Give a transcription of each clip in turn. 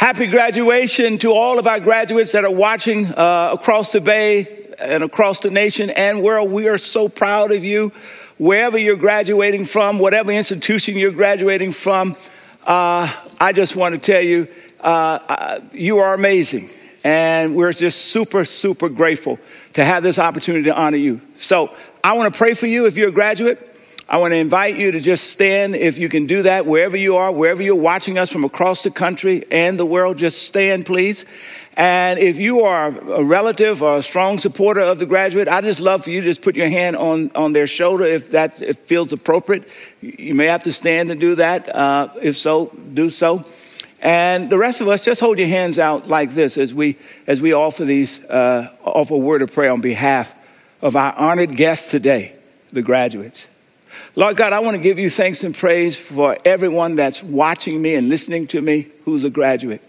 Happy graduation to all of our graduates that are watching uh, across the bay and across the nation and world. We are so proud of you. Wherever you're graduating from, whatever institution you're graduating from, uh, I just want to tell you, uh, uh you are amazing. And we're just super, super grateful to have this opportunity to honor you. So I want to pray for you if you're a graduate. I want to invite you to just stand, if you can do that, wherever you are, wherever you're watching us from across the country and the world, just stand, please. And if you are a relative or a strong supporter of the graduate, I just love for you to just put your hand on, on their shoulder if that if feels appropriate. You may have to stand and do that. Uh, if so, do so. And the rest of us, just hold your hands out like this as we as we offer these uh, offer a word of prayer on behalf of our honored guests today, the graduates. Lord God, I want to give you thanks and praise for everyone that's watching me and listening to me who's a graduate.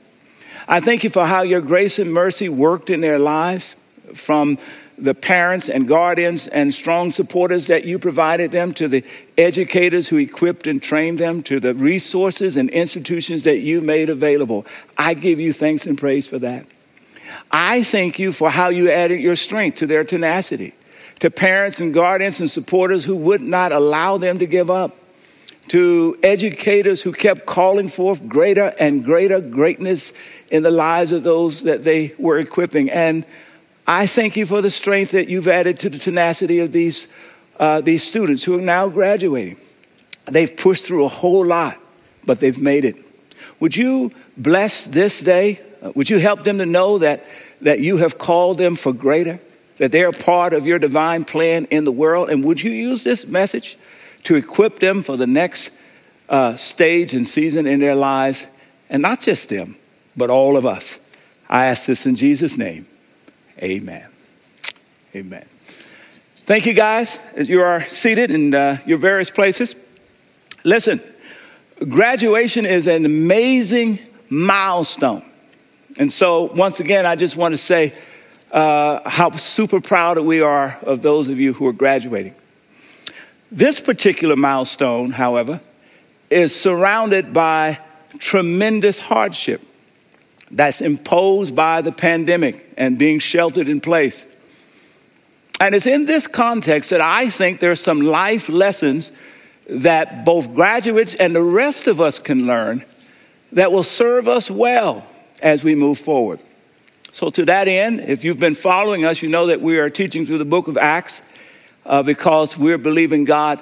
I thank you for how your grace and mercy worked in their lives from the parents and guardians and strong supporters that you provided them, to the educators who equipped and trained them, to the resources and institutions that you made available. I give you thanks and praise for that. I thank you for how you added your strength to their tenacity to parents and guardians and supporters who would not allow them to give up, to educators who kept calling forth greater and greater greatness in the lives of those that they were equipping. And I thank you for the strength that you've added to the tenacity of these, uh, these students who are now graduating. They've pushed through a whole lot, but they've made it. Would you bless this day? Would you help them to know that, that you have called them for greater? That they're part of your divine plan in the world. And would you use this message to equip them for the next uh, stage and season in their lives? And not just them, but all of us. I ask this in Jesus' name. Amen. Amen. Thank you, guys, as you are seated in uh, your various places. Listen, graduation is an amazing milestone. And so, once again, I just want to say, uh, how super proud we are of those of you who are graduating. This particular milestone, however, is surrounded by tremendous hardship that's imposed by the pandemic and being sheltered in place. And it's in this context that I think there are some life lessons that both graduates and the rest of us can learn that will serve us well as we move forward. So, to that end, if you've been following us, you know that we are teaching through the book of Acts uh, because we're believing God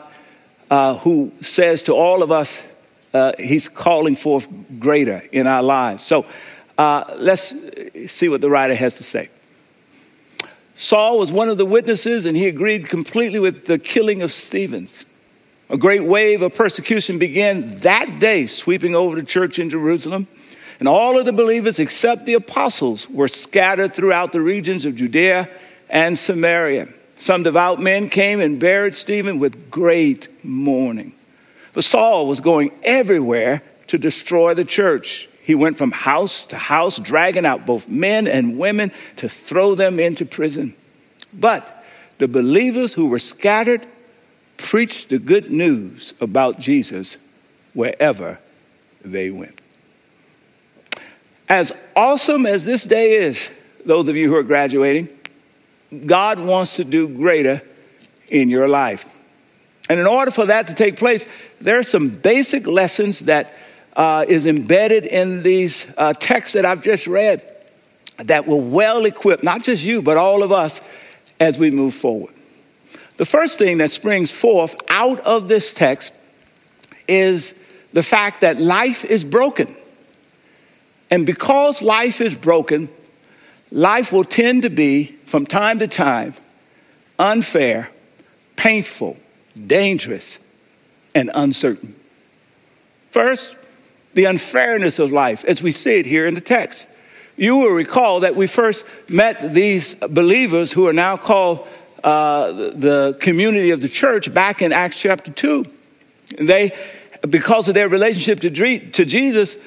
uh, who says to all of us, uh, He's calling forth greater in our lives. So, uh, let's see what the writer has to say. Saul was one of the witnesses, and he agreed completely with the killing of Stevens. A great wave of persecution began that day, sweeping over the church in Jerusalem. And all of the believers, except the apostles, were scattered throughout the regions of Judea and Samaria. Some devout men came and buried Stephen with great mourning. But Saul was going everywhere to destroy the church. He went from house to house, dragging out both men and women to throw them into prison. But the believers who were scattered preached the good news about Jesus wherever they went. As awesome as this day is, those of you who are graduating, God wants to do greater in your life. And in order for that to take place, there are some basic lessons that uh, is embedded in these uh, texts that I've just read that will well equip not just you, but all of us as we move forward. The first thing that springs forth out of this text is the fact that life is broken. And because life is broken, life will tend to be, from time to time, unfair, painful, dangerous, and uncertain. First, the unfairness of life, as we see it here in the text. You will recall that we first met these believers who are now called uh, the community of the church back in Acts chapter 2. And they, because of their relationship to, to Jesus,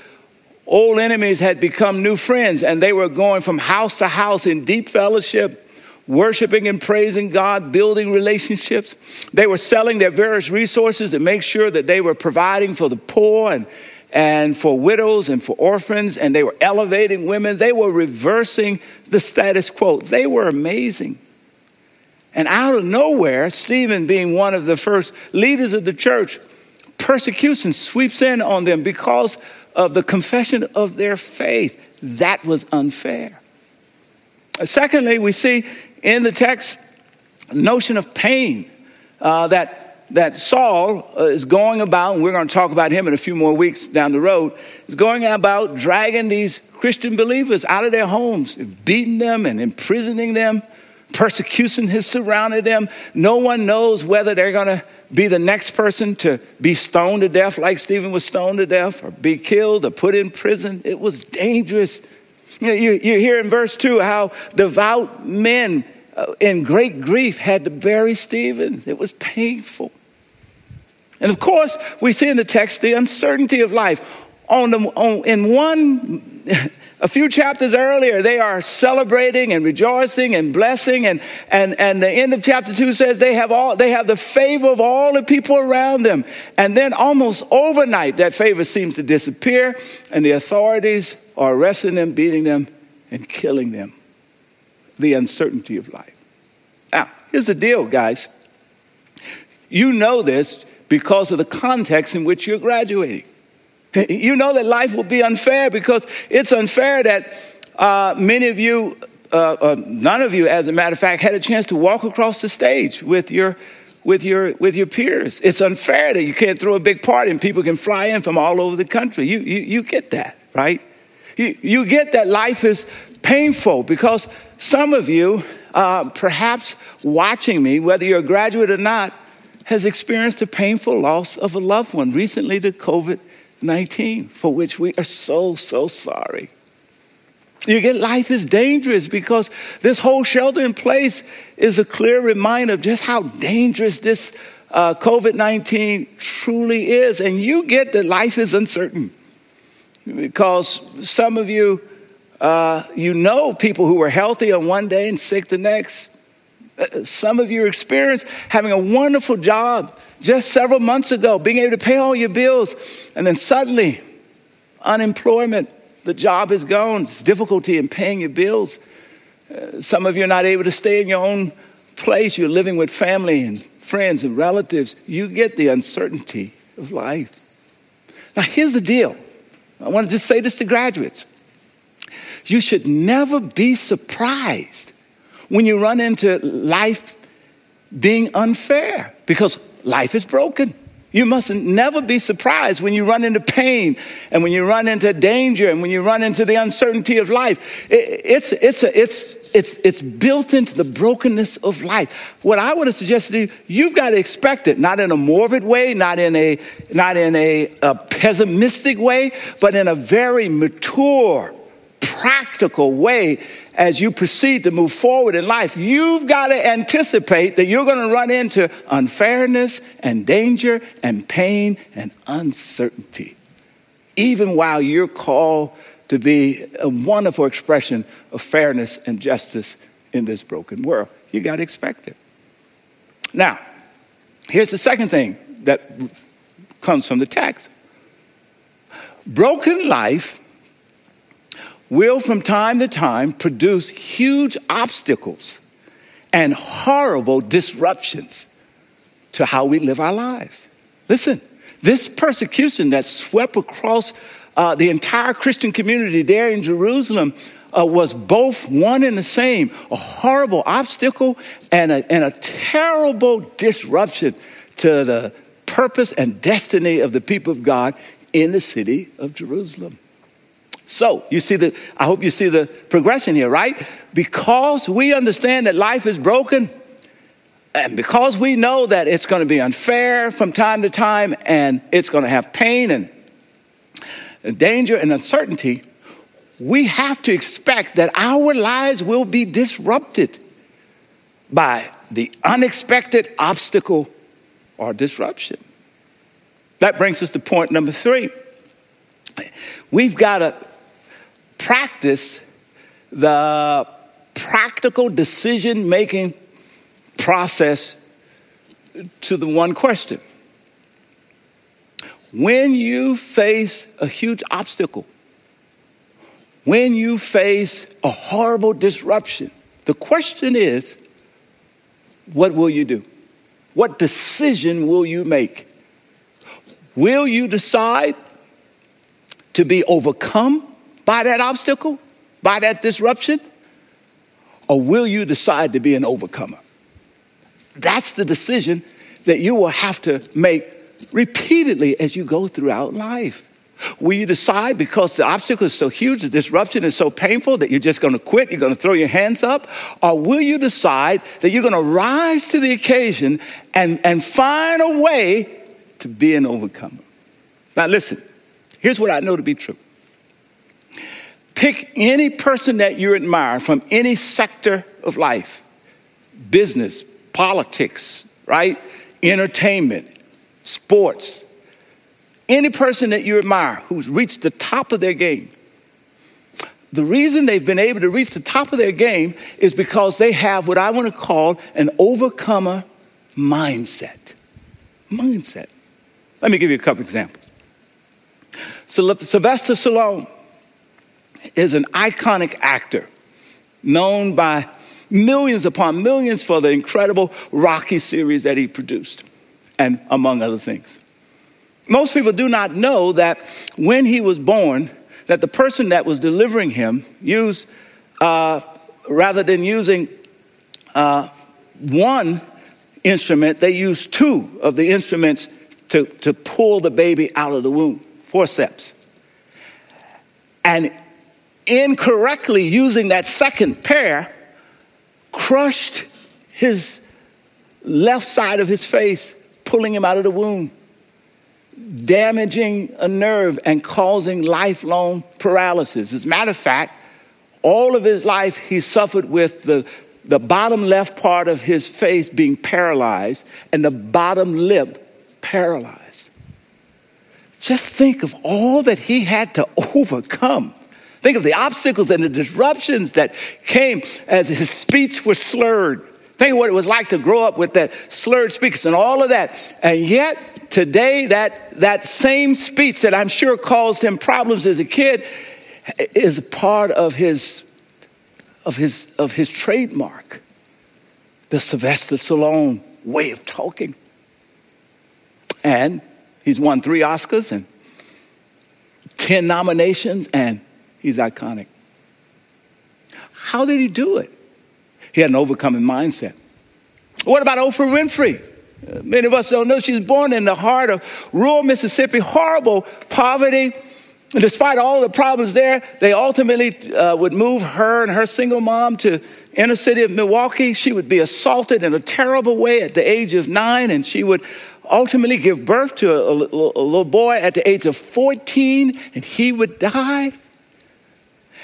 Old enemies had become new friends, and they were going from house to house in deep fellowship, worshiping and praising God, building relationships. They were selling their various resources to make sure that they were providing for the poor and, and for widows and for orphans, and they were elevating women. They were reversing the status quo. They were amazing. And out of nowhere, Stephen, being one of the first leaders of the church, persecution sweeps in on them because of the confession of their faith. That was unfair. Secondly, we see in the text notion of pain uh, that that Saul uh, is going about, and we're going to talk about him in a few more weeks down the road, is going about dragging these Christian believers out of their homes, beating them and imprisoning them. Persecution has surrounded them. No one knows whether they're going to be the next person to be stoned to death, like Stephen was stoned to death, or be killed or put in prison. It was dangerous. You, know, you, you hear in verse 2 how devout men uh, in great grief had to bury Stephen. It was painful. And of course, we see in the text the uncertainty of life. On the, on, in one, a few chapters earlier, they are celebrating and rejoicing and blessing. And, and, and the end of chapter two says they have, all, they have the favor of all the people around them. And then almost overnight, that favor seems to disappear, and the authorities are arresting them, beating them, and killing them. The uncertainty of life. Now, here's the deal, guys. You know this because of the context in which you're graduating. You know that life will be unfair because it's unfair that uh, many of you, uh, uh, none of you, as a matter of fact, had a chance to walk across the stage with your with your with your peers. It's unfair that you can't throw a big party and people can fly in from all over the country. You you, you get that, right? You, you get that life is painful because some of you, uh, perhaps watching me, whether you're a graduate or not, has experienced the painful loss of a loved one recently to COVID 19, for which we are so, so sorry. You get life is dangerous because this whole shelter in place is a clear reminder of just how dangerous this uh, COVID 19 truly is. And you get that life is uncertain because some of you, uh, you know people who were healthy on one day and sick the next. Uh, some of you experience having a wonderful job just several months ago, being able to pay all your bills, and then suddenly unemployment, the job is gone, it's difficulty in paying your bills. Uh, some of you are not able to stay in your own place, you're living with family and friends and relatives. You get the uncertainty of life. Now, here's the deal I want to just say this to graduates. You should never be surprised when you run into life being unfair because life is broken. You must never be surprised when you run into pain and when you run into danger and when you run into the uncertainty of life. It, it's, it's, a, it's, it's, it's built into the brokenness of life. What I want to suggest to you, you've got to expect it, not in a morbid way, not in a, not in a, a pessimistic way, but in a very mature, practical way as you proceed to move forward in life, you've got to anticipate that you're going to run into unfairness and danger and pain and uncertainty, even while you're called to be a wonderful expression of fairness and justice in this broken world. You got to expect it. Now, here's the second thing that comes from the text broken life will from time to time produce huge obstacles and horrible disruptions to how we live our lives. Listen, this persecution that swept across uh, the entire Christian community there in Jerusalem uh, was both one and the same a horrible obstacle and a, and a terrible disruption to the purpose and destiny of the people of God in the city of Jerusalem. So, you see the, I hope you see the progression here, right? Because we understand that life is broken, and because we know that it's going to be unfair from time to time, and it's going to have pain and, danger and uncertainty, we have to expect that our lives will be disrupted by the unexpected obstacle or disruption. That brings us to point number three. We've got to practice the practical decision making process to the one question when you face a huge obstacle, when you face a horrible disruption, the question is, what will you do? What decision will you make? Will you decide to be overcome by that obstacle, by that disruption? Or will you decide to be an overcomer? That's the decision that you will have to make repeatedly as you go throughout life. Will you decide because the obstacle is so huge, the disruption is so painful that you're just going to quit, you're going to throw your hands up? Or will you decide that you're going to rise to the occasion and, and find a way to be an overcomer? Now, listen, here's what I know to be true. Pick any person that you admire from any sector of life business, politics, right? Entertainment, sports, any person that you admire who's reached the top of their game, the reason they've been able to reach the top of their game is because they have what I want to call an overcomer mindset. Mindset. Let me give you a couple examples. Sylvester Stallone is an iconic actor known by millions upon millions for the incredible Rocky series that he produced, and among other things. Most people do not know that when he was born, that the person that was delivering him used, uh, rather than using uh, one instrument, they used two of the instruments to, to pull the baby out of the womb, forceps. And incorrectly using that second pair, crushed his left side of his face, pulling him out of the womb damaging a nerve and causing lifelong paralysis. As a matter of fact, all of his life he suffered with the, the bottom left part of his face being paralyzed and the bottom lip paralyzed. Just think of all that he had to overcome. Think of the obstacles and the disruptions that came as his speech was slurred. Think of what it was like to grow up with that slurred speech and all of that. And yet, today that, that same speech that I'm sure caused him problems as a kid is part of his, of his, of his trademark. The Sylvester Stallone way of talking. And he's won three Oscars and 10 nominations, and he's iconic. How did he do it? He had an overcoming mindset. What about Oprah Winfrey? Many of us don't know she was born in the heart of rural Mississippi, horrible poverty. And despite all the problems there, they ultimately uh, would move her and her single mom to inner city of Milwaukee. She would be assaulted in a terrible way at the age of nine, and she would ultimately give birth to a, a, a little boy at the age of 14, and he would die.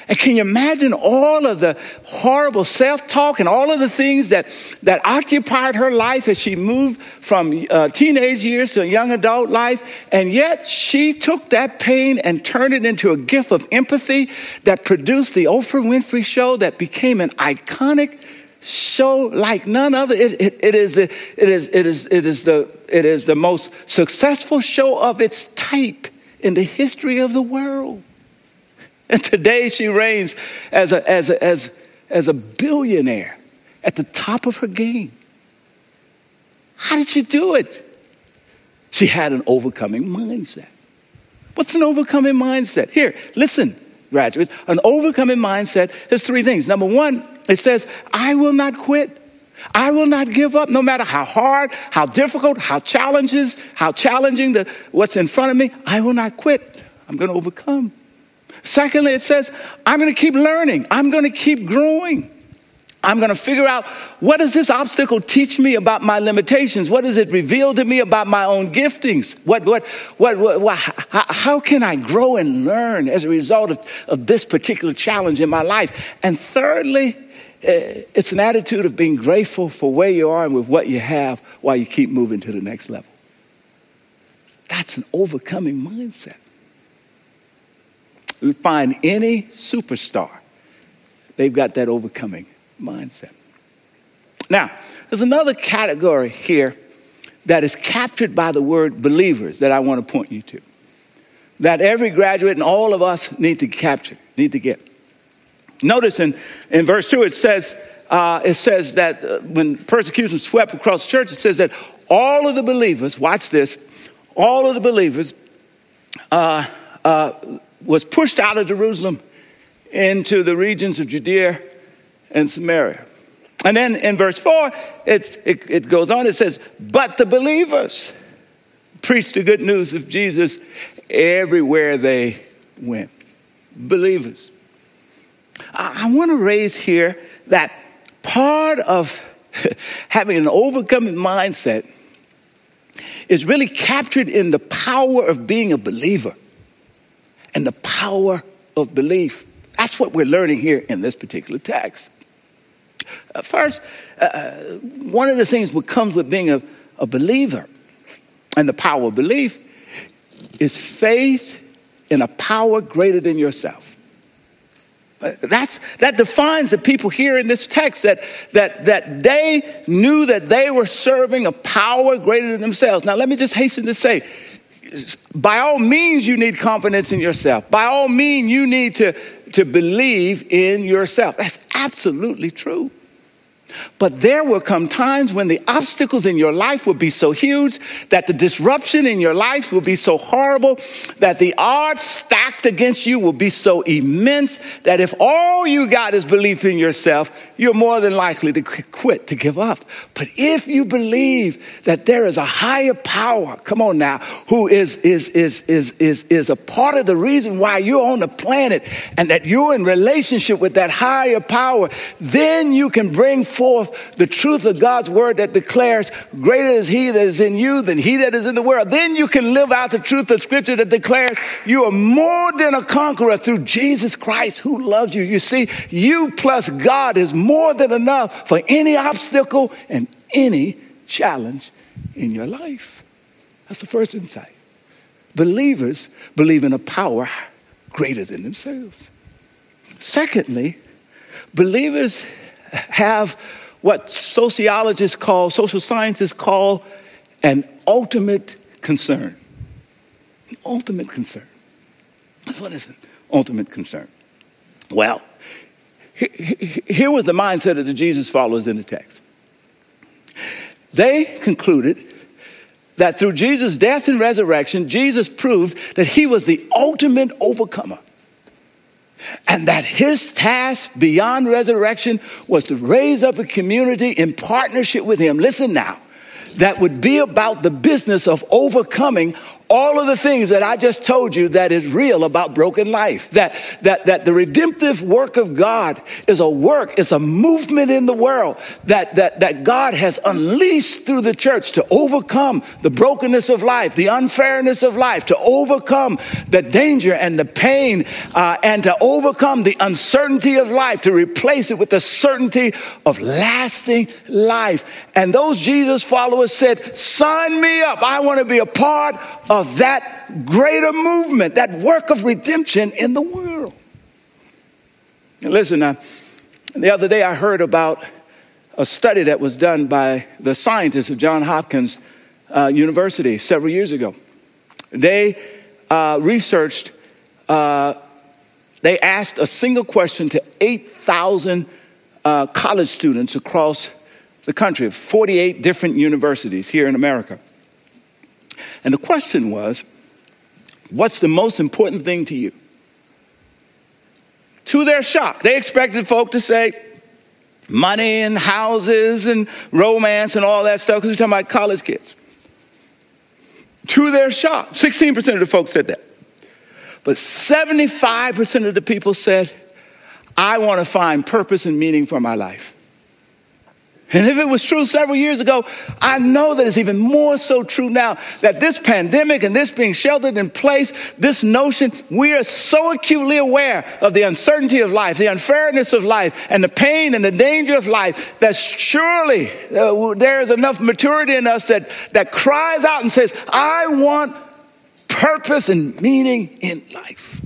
And can you imagine all of the horrible self talk and all of the things that, that occupied her life as she moved from uh, teenage years to young adult life? And yet she took that pain and turned it into a gift of empathy that produced the Oprah Winfrey Show that became an iconic show like none other. It, it, it, is, the, it, is, it, is, it, is the, it is the most successful show of its type in the history of the world. And today she reigns as a, as a, as, as a billionaire at the top of her game. How did she do it? She had an overcoming mindset. What's an overcoming mindset? Here, listen, graduates. An overcoming mindset is three things. Number one, it says, I will not quit. I will not give up no matter how hard, how difficult, how challenges, how challenging the, what's in front of me. I will not quit. I'm going to overcome. Secondly, it says, I'm going to keep learning. I'm going to keep growing. I'm going to figure out what does this obstacle teach me about my limitations? What does it reveal to me about my own giftings? What, what, what, what, what how, how, can I grow and learn as a result of, of this particular challenge in my life? And thirdly, eh, it's an attitude of being grateful for where you are and with what you have while you keep moving to the next level. That's an overcoming mindset. We find any superstar, they've got that overcoming mindset. Now, there's another category here that is captured by the word believers that I want to point you to. That every graduate and all of us need to capture, need to get. Notice in, in verse 2, it says, uh, it says that uh, when persecution swept across the church, it says that all of the believers, watch this, all of the believers uh, uh, was pushed out of Jerusalem into the regions of Judea and Samaria. And then in verse 4, it, it, it, goes on, it says, But the believers preached the good news of Jesus everywhere they went. Believers. I, I want to raise here that part of having an overcoming mindset is really captured in the power of being a believer and the power of belief. That's what we're learning here in this particular text. Uh, first, uh, uh, one of the things that comes with being a, a believer and the power of belief is faith in a power greater than yourself. Uh, that's, that defines the people here in this text that, that, that they knew that they were serving a power greater than themselves. Now, let me just hasten to say by all means, you need confidence in yourself. By all means, you need to, to believe in yourself. That's absolutely true. But there will come times when the obstacles in your life will be so huge, that the disruption in your life will be so horrible, that the odds stacked against you will be so immense that if all you got is belief in yourself, you're more than likely to quit, to give up. But if you believe that there is a higher power, come on now, who is, is, is, is, is, is a part of the reason why you're on the planet and that you're in relationship with that higher power, then you can bring forth the truth of God's word that declares, Greater is he that is in you than he that is in the world. Then you can live out the truth of scripture that declares you are more than a conqueror through Jesus Christ who loves you. You see, you plus God is more than enough for any obstacle and any challenge in your life. That's the first insight. Believers believe in a power greater than themselves. Secondly, believers have what sociologists call, social scientists call, an ultimate concern. An ultimate concern. What is an ultimate concern? Well, here was the mindset of the Jesus followers in the text. They concluded that through Jesus' death and resurrection, Jesus proved that he was the ultimate overcomer and that his task beyond resurrection was to raise up a community in partnership with him. Listen now, that would be about the business of overcoming all of the things that I just told you that is real about broken life. That, that, that the redemptive work of God is a work, it's a movement in the world that, that, that God has unleashed through the church to overcome the brokenness of life, the unfairness of life, to overcome the danger and the pain, uh, and to overcome the uncertainty of life, to replace it with the certainty of lasting life. And those Jesus followers said, Sign me up. I want to be a part of of that greater movement, that work of redemption in the world. And listen, uh, the other day I heard about a study that was done by the scientists of Johns Hopkins uh, University several years ago. They uh, researched, uh, they asked a single question to 8,000 uh, college students across the country, 48 different universities here in America. And the question was, what's the most important thing to you? To their shock, they expected folk to say money and houses and romance and all that stuff because we're talking about college kids. To their shock, 16% of the folks said that. But 75% of the people said, I want to find purpose and meaning for my life. And if it was true several years ago, I know that it's even more so true now that this pandemic and this being sheltered in place, this notion, we are so acutely aware of the uncertainty of life, the unfairness of life, and the pain and the danger of life that surely uh, there is enough maturity in us that, that cries out and says, I want purpose and meaning in life.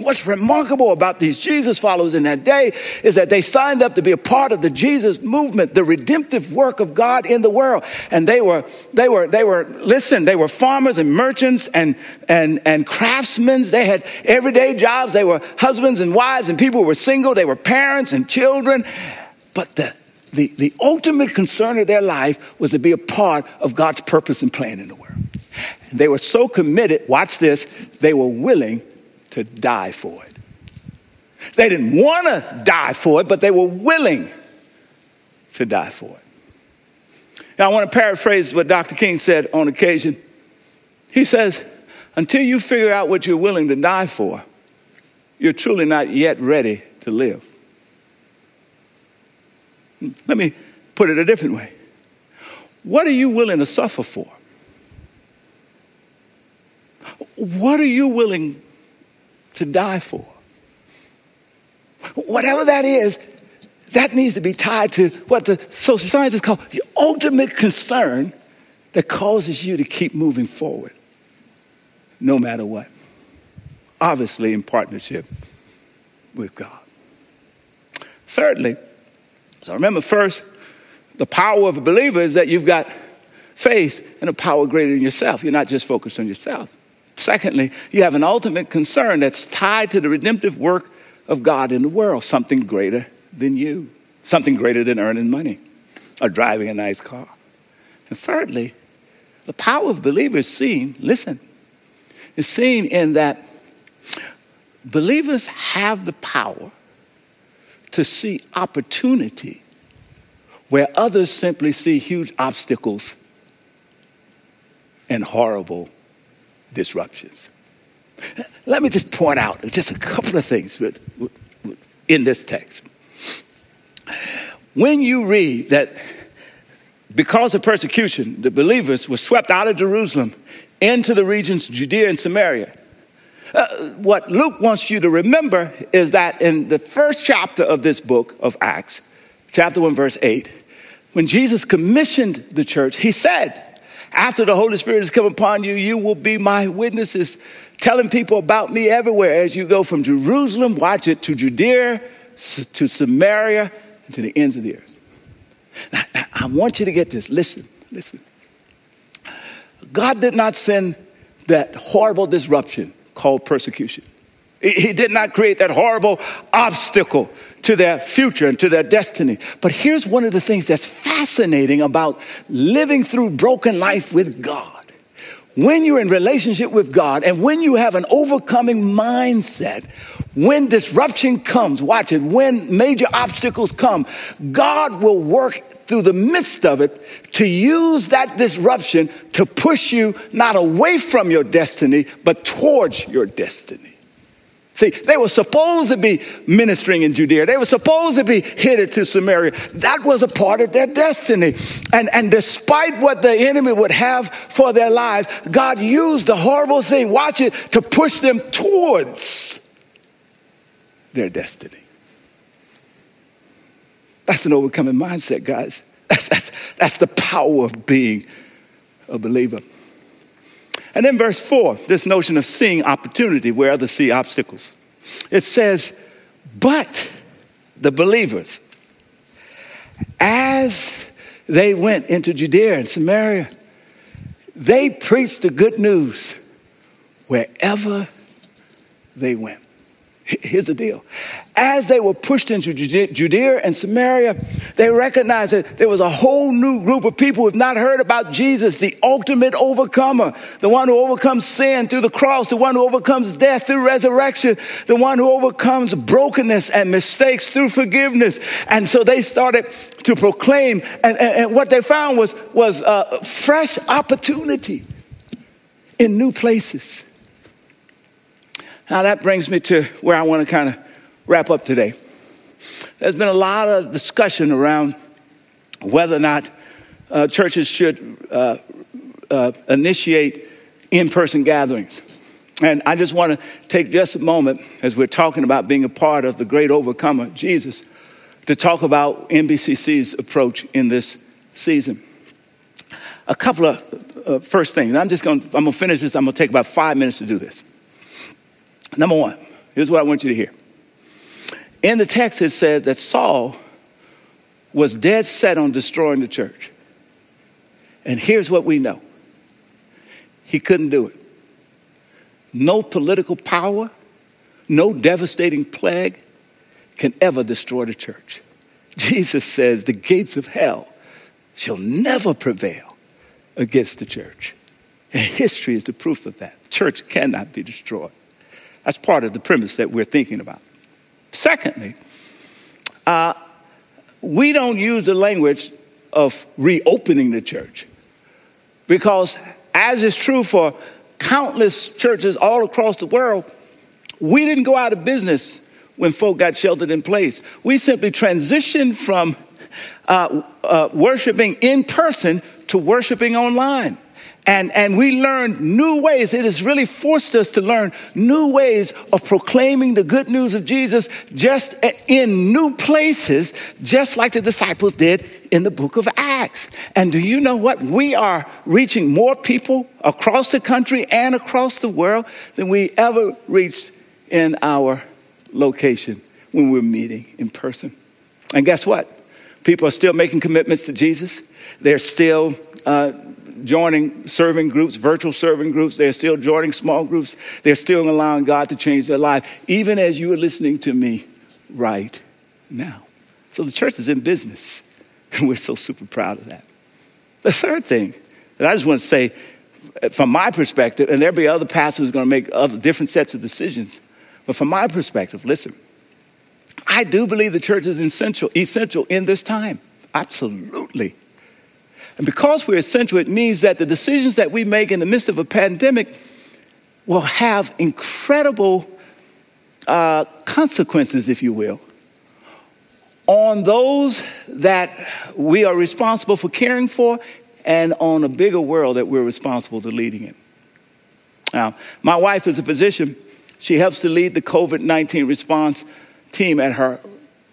What's remarkable about these Jesus followers in that day is that they signed up to be a part of the Jesus movement, the redemptive work of God in the world. And they were, they were, they were, listen, they were farmers and merchants and, and, and craftsmen. They had everyday jobs. They were husbands and wives and people were single. They were parents and children. But the, the, the ultimate concern of their life was to be a part of God's purpose and plan in the world. They were so committed, watch this, they were willing to die for it. They didn't want to die for it, but they were willing to die for it. Now, I want to paraphrase what Dr. King said on occasion. He says, Until you figure out what you're willing to die for, you're truly not yet ready to live. Let me put it a different way. What are you willing to suffer for? What are you willing to die for? Whatever that is, that needs to be tied to what the social scientists call the ultimate concern that causes you to keep moving forward, no matter what. Obviously, in partnership with God. Thirdly, so remember first, the power of a believer is that you've got faith and a power greater than yourself. You're not just focused on yourself. Secondly, you have an ultimate concern that's tied to the redemptive work of God in the world, something greater than you, something greater than earning money or driving a nice car. And thirdly, the power of believers seen, listen, is seen in that believers have the power to see opportunity where others simply see huge obstacles and horrible disruptions. Let me just point out just a couple of things in this text. When you read that because of persecution, the believers were swept out of Jerusalem into the regions Judea and Samaria. Uh, what Luke wants you to remember is that in the first chapter of this book of Acts, chapter 1, verse 8, when Jesus commissioned the church, he said, after the Holy Spirit has come upon you, you will be my witnesses, telling people about me everywhere as you go from Jerusalem, watch it, to Judea, to Samaria, and to the ends of the earth. Now, now, I want you to get this. Listen, listen. God did not send that horrible disruption called persecution. He did not create that horrible obstacle to their future and to their destiny. But here's one of the things that's fascinating about living through broken life with God. When you're in relationship with God and when you have an overcoming mindset, when disruption comes, watch it, when major obstacles come, God will work through the midst of it to use that disruption to push you not away from your destiny, but towards your destiny. See, they were supposed to be ministering in Judea. They were supposed to be headed to Samaria. That was a part of their destiny. And, and despite what the enemy would have for their lives, God used the horrible thing, watch it, to push them towards their destiny. That's an overcoming mindset, guys. That's, that's, that's the power of being a believer. And then verse 4, this notion of seeing opportunity where others see obstacles. It says, but the believers, as they went into Judea and Samaria, they preached the good news wherever they went. Here's the deal. As they were pushed into Judea and Samaria, they recognized that there was a whole new group of people who have not heard about Jesus, the ultimate overcomer, the one who overcomes sin through the cross, the one who overcomes death through resurrection, the one who overcomes brokenness and mistakes through forgiveness. And so they started to proclaim, and, and, and what they found was, was uh, fresh opportunity in new places. Now, that brings me to where I want to kind of wrap up today. There's been a lot of discussion around whether or not uh, churches should uh, uh, initiate in person gatherings. And I just want to take just a moment as we're talking about being a part of the great overcomer, Jesus, to talk about NBCC's approach in this season. A couple of uh, first things. I'm just going I'm going to finish this. I'm going to take about five minutes to do this. Number one, Here's what I want you to hear. In the text, it says that Saul was dead set on destroying the church. And here's what we know he couldn't do it. No political power, no devastating plague can ever destroy the church. Jesus says the gates of hell shall never prevail against the church. And history is the proof of that. Church cannot be destroyed. That's part of the premise that we're thinking about. Secondly, uh, we don't use the language of reopening the church because, as is true for countless churches all across the world, we didn't go out of business when folk got sheltered in place. We simply transitioned from uh, uh, worshiping in person to worshiping online. And, and we learned new ways. It has really forced us to learn new ways of proclaiming the good news of Jesus just in new places, just like the disciples did in the book of Acts. And do you know what? We are reaching more people across the country and across the world than we ever reached in our location when we're meeting in person. And guess what? People are still making commitments to Jesus. They're still uh, joining serving groups, virtual serving groups. They're still joining small groups. They're still allowing God to change their life, even as you are listening to me right now. So the church is in business, and we're so super proud of that. The third thing that I just want to say, uh, from my perspective, and there'll be other pastors going to make other different sets of decisions, but from my perspective, listen, I do believe the church is essential, essential in this time. Absolutely. And because we're essential, it means that the decisions that we make in the midst of a pandemic will have incredible uh, consequences, if you will, on those that we are responsible for caring for and on a bigger world that we're responsible to leading in. Now, my wife is a physician. She helps to lead the COVID 19 response team at her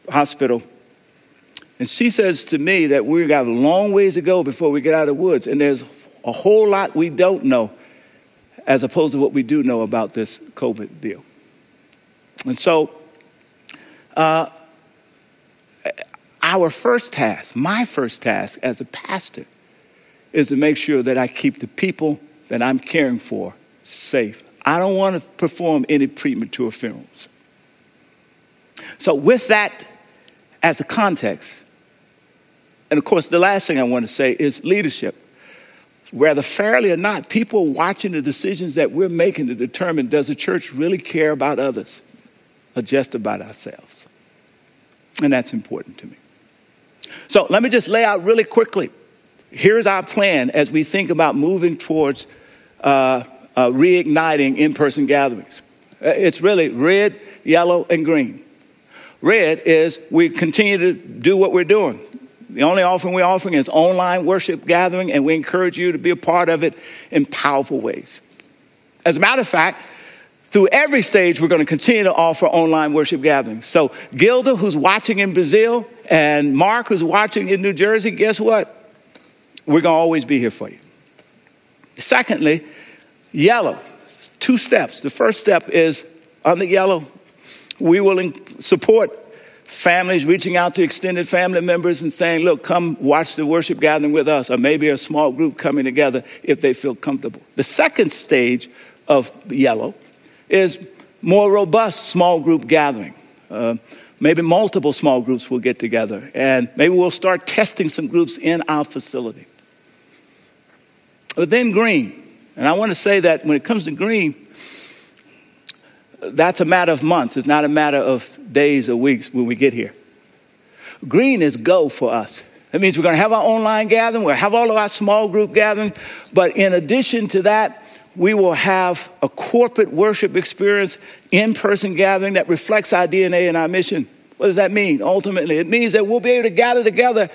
hospital and she says to me that we've got a long ways to go before we get out of the woods. And there's a whole lot we don't know as opposed to what we do know about this COVID deal. And so, uh, our first task, my first task as a pastor, is to make sure that I keep the people that I'm caring for safe. I don't want to perform any premature funerals. So, with that as a context, and of course, the last thing I want to say is leadership. Whether fairly or not, people are watching the decisions that we're making to determine does the church really care about others or just about ourselves? And that's important to me. So let me just lay out really quickly. Here's our plan as we think about moving towards uh, uh, reigniting in person gatherings. Uh, it's really red, yellow, and green. Red is we continue to do what we're doing. The only offering we're offering is online worship gathering, and we encourage you to be a part of it in powerful ways. As a matter of fact, through every stage, we're going to continue to offer online worship gatherings. So, Gilda, who's watching in Brazil, and Mark, who's watching in New Jersey, guess what? We're going to always be here for you. Secondly, yellow. Two steps. The first step is on the yellow, we will support families reaching out to extended family members and saying, Look, come watch the worship gathering with us, or maybe a small group coming together if they feel comfortable. The second stage of yellow is more robust small group gathering. Uh, maybe multiple small groups will get together, and maybe we'll start testing some groups in our facility. But then green, and I want to say that when it comes to green, that's a matter of months. It's not a matter of days or weeks when we get here. Green is go for us. That means we're going to have our online gathering, we'll have all of our small group gathering, but in addition to that, we will have a corporate worship experience, in person gathering that reflects our DNA and our mission. What does that mean ultimately? It means that we'll be able to gather together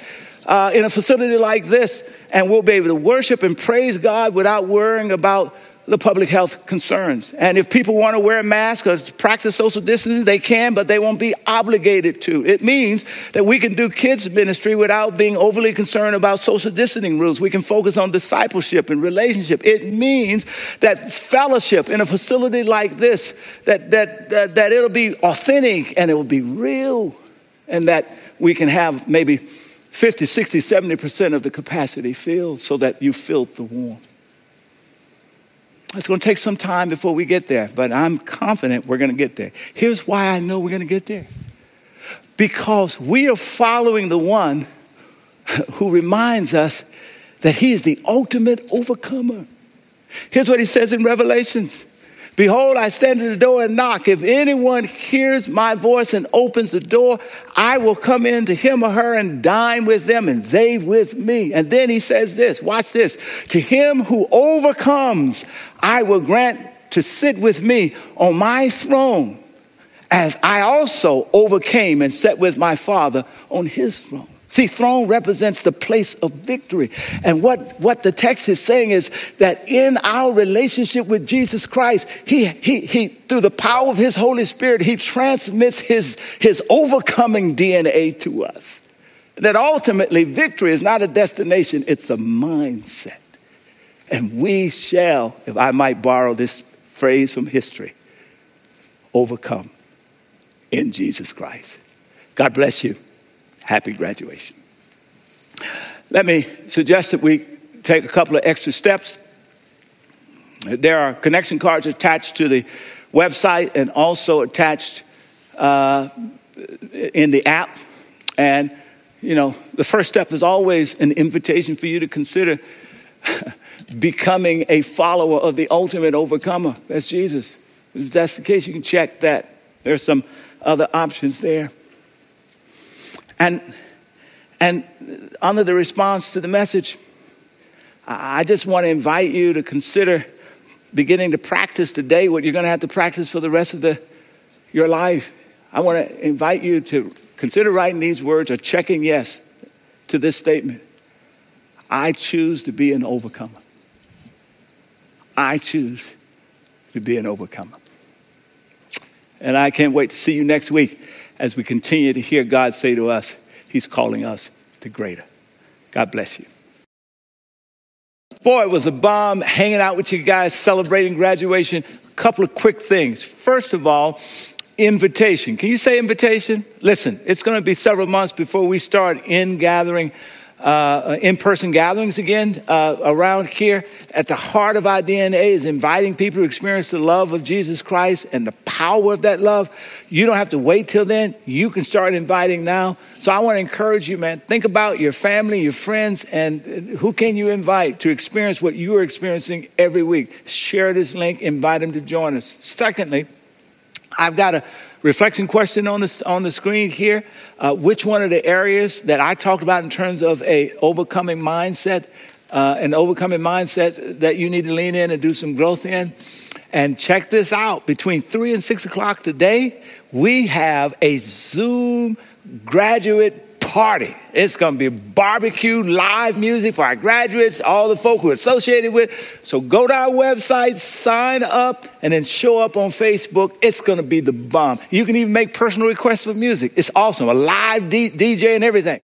uh, in a facility like this and we'll be able to worship and praise God without worrying about the public health concerns. And if people want to wear a mask or practice social distancing, they can, but they won't be obligated to. It means that we can do kids' ministry without being overly concerned about social distancing rules. We can focus on discipleship and relationship. It means that fellowship in a facility like this, that, that, that, that it'll be authentic and it will be real, and that we can have maybe 50, 60, 70% of the capacity filled so that you feel the warmth. It's going to take some time before we get there, but I'm confident we're going to get there. Here's why I know we're going to get there because we are following the one who reminds us that he is the ultimate overcomer. Here's what he says in Revelations Behold, I stand at the door and knock. If anyone hears my voice and opens the door, I will come in to him or her and dine with them and they with me. And then he says this watch this. To him who overcomes, I will grant to sit with me on my throne as I also overcame and sat with my Father on his throne. See, throne represents the place of victory. And what, what the text is saying is that in our relationship with Jesus Christ, he, he, he, through the power of his Holy Spirit, he transmits his, his overcoming DNA to us. That ultimately, victory is not a destination, it's a mindset. And we shall, if I might borrow this phrase from history, overcome in Jesus Christ. God bless you. Happy graduation. Let me suggest that we take a couple of extra steps. There are connection cards attached to the website and also attached uh, in the app. And, you know, the first step is always an invitation for you to consider becoming a follower of the ultimate overcomer. That's Jesus. If that's the case, you can check that. There's some other options there. And, and under the response to the message, I just want to invite you to consider beginning to practice today what you're going to have to practice for the rest of the, your life. I want to invite you to consider writing these words or checking yes to this statement. I choose to be an overcomer. I choose to be an overcomer. And I can't wait to see you next week as we continue to hear God say to us, He's calling us to greater. God bless you. Boy, it was a bomb hanging out with you guys, celebrating graduation. A couple of quick things. First of all, invitation. Can you say invitation? Listen, it's going to be several months before we start in gathering uh, in person gatherings again uh, around here. At the heart of our DNA is inviting people to experience the love of Jesus Christ and the power of that love. You don't have to wait till then. You can start inviting now. So I want to encourage you, man. Think about your family, your friends, and who can you invite to experience what you are experiencing every week. Share this link, invite them to join us. Secondly, I've got a reflection question on the, on the screen here. Uh, which one of the areas that I talked about in terms of a overcoming mindset, uh, an overcoming mindset that you need to lean in and do some growth in? And check this out between three and six o'clock today, we have a Zoom graduate party. It's going to be barbecue, live music for our graduates, all the folk who are associated with. So go to our website, sign up, and then show up on Facebook. It's going to be the bomb. You can even make personal requests for music. It's awesome. A live D- DJ and everything.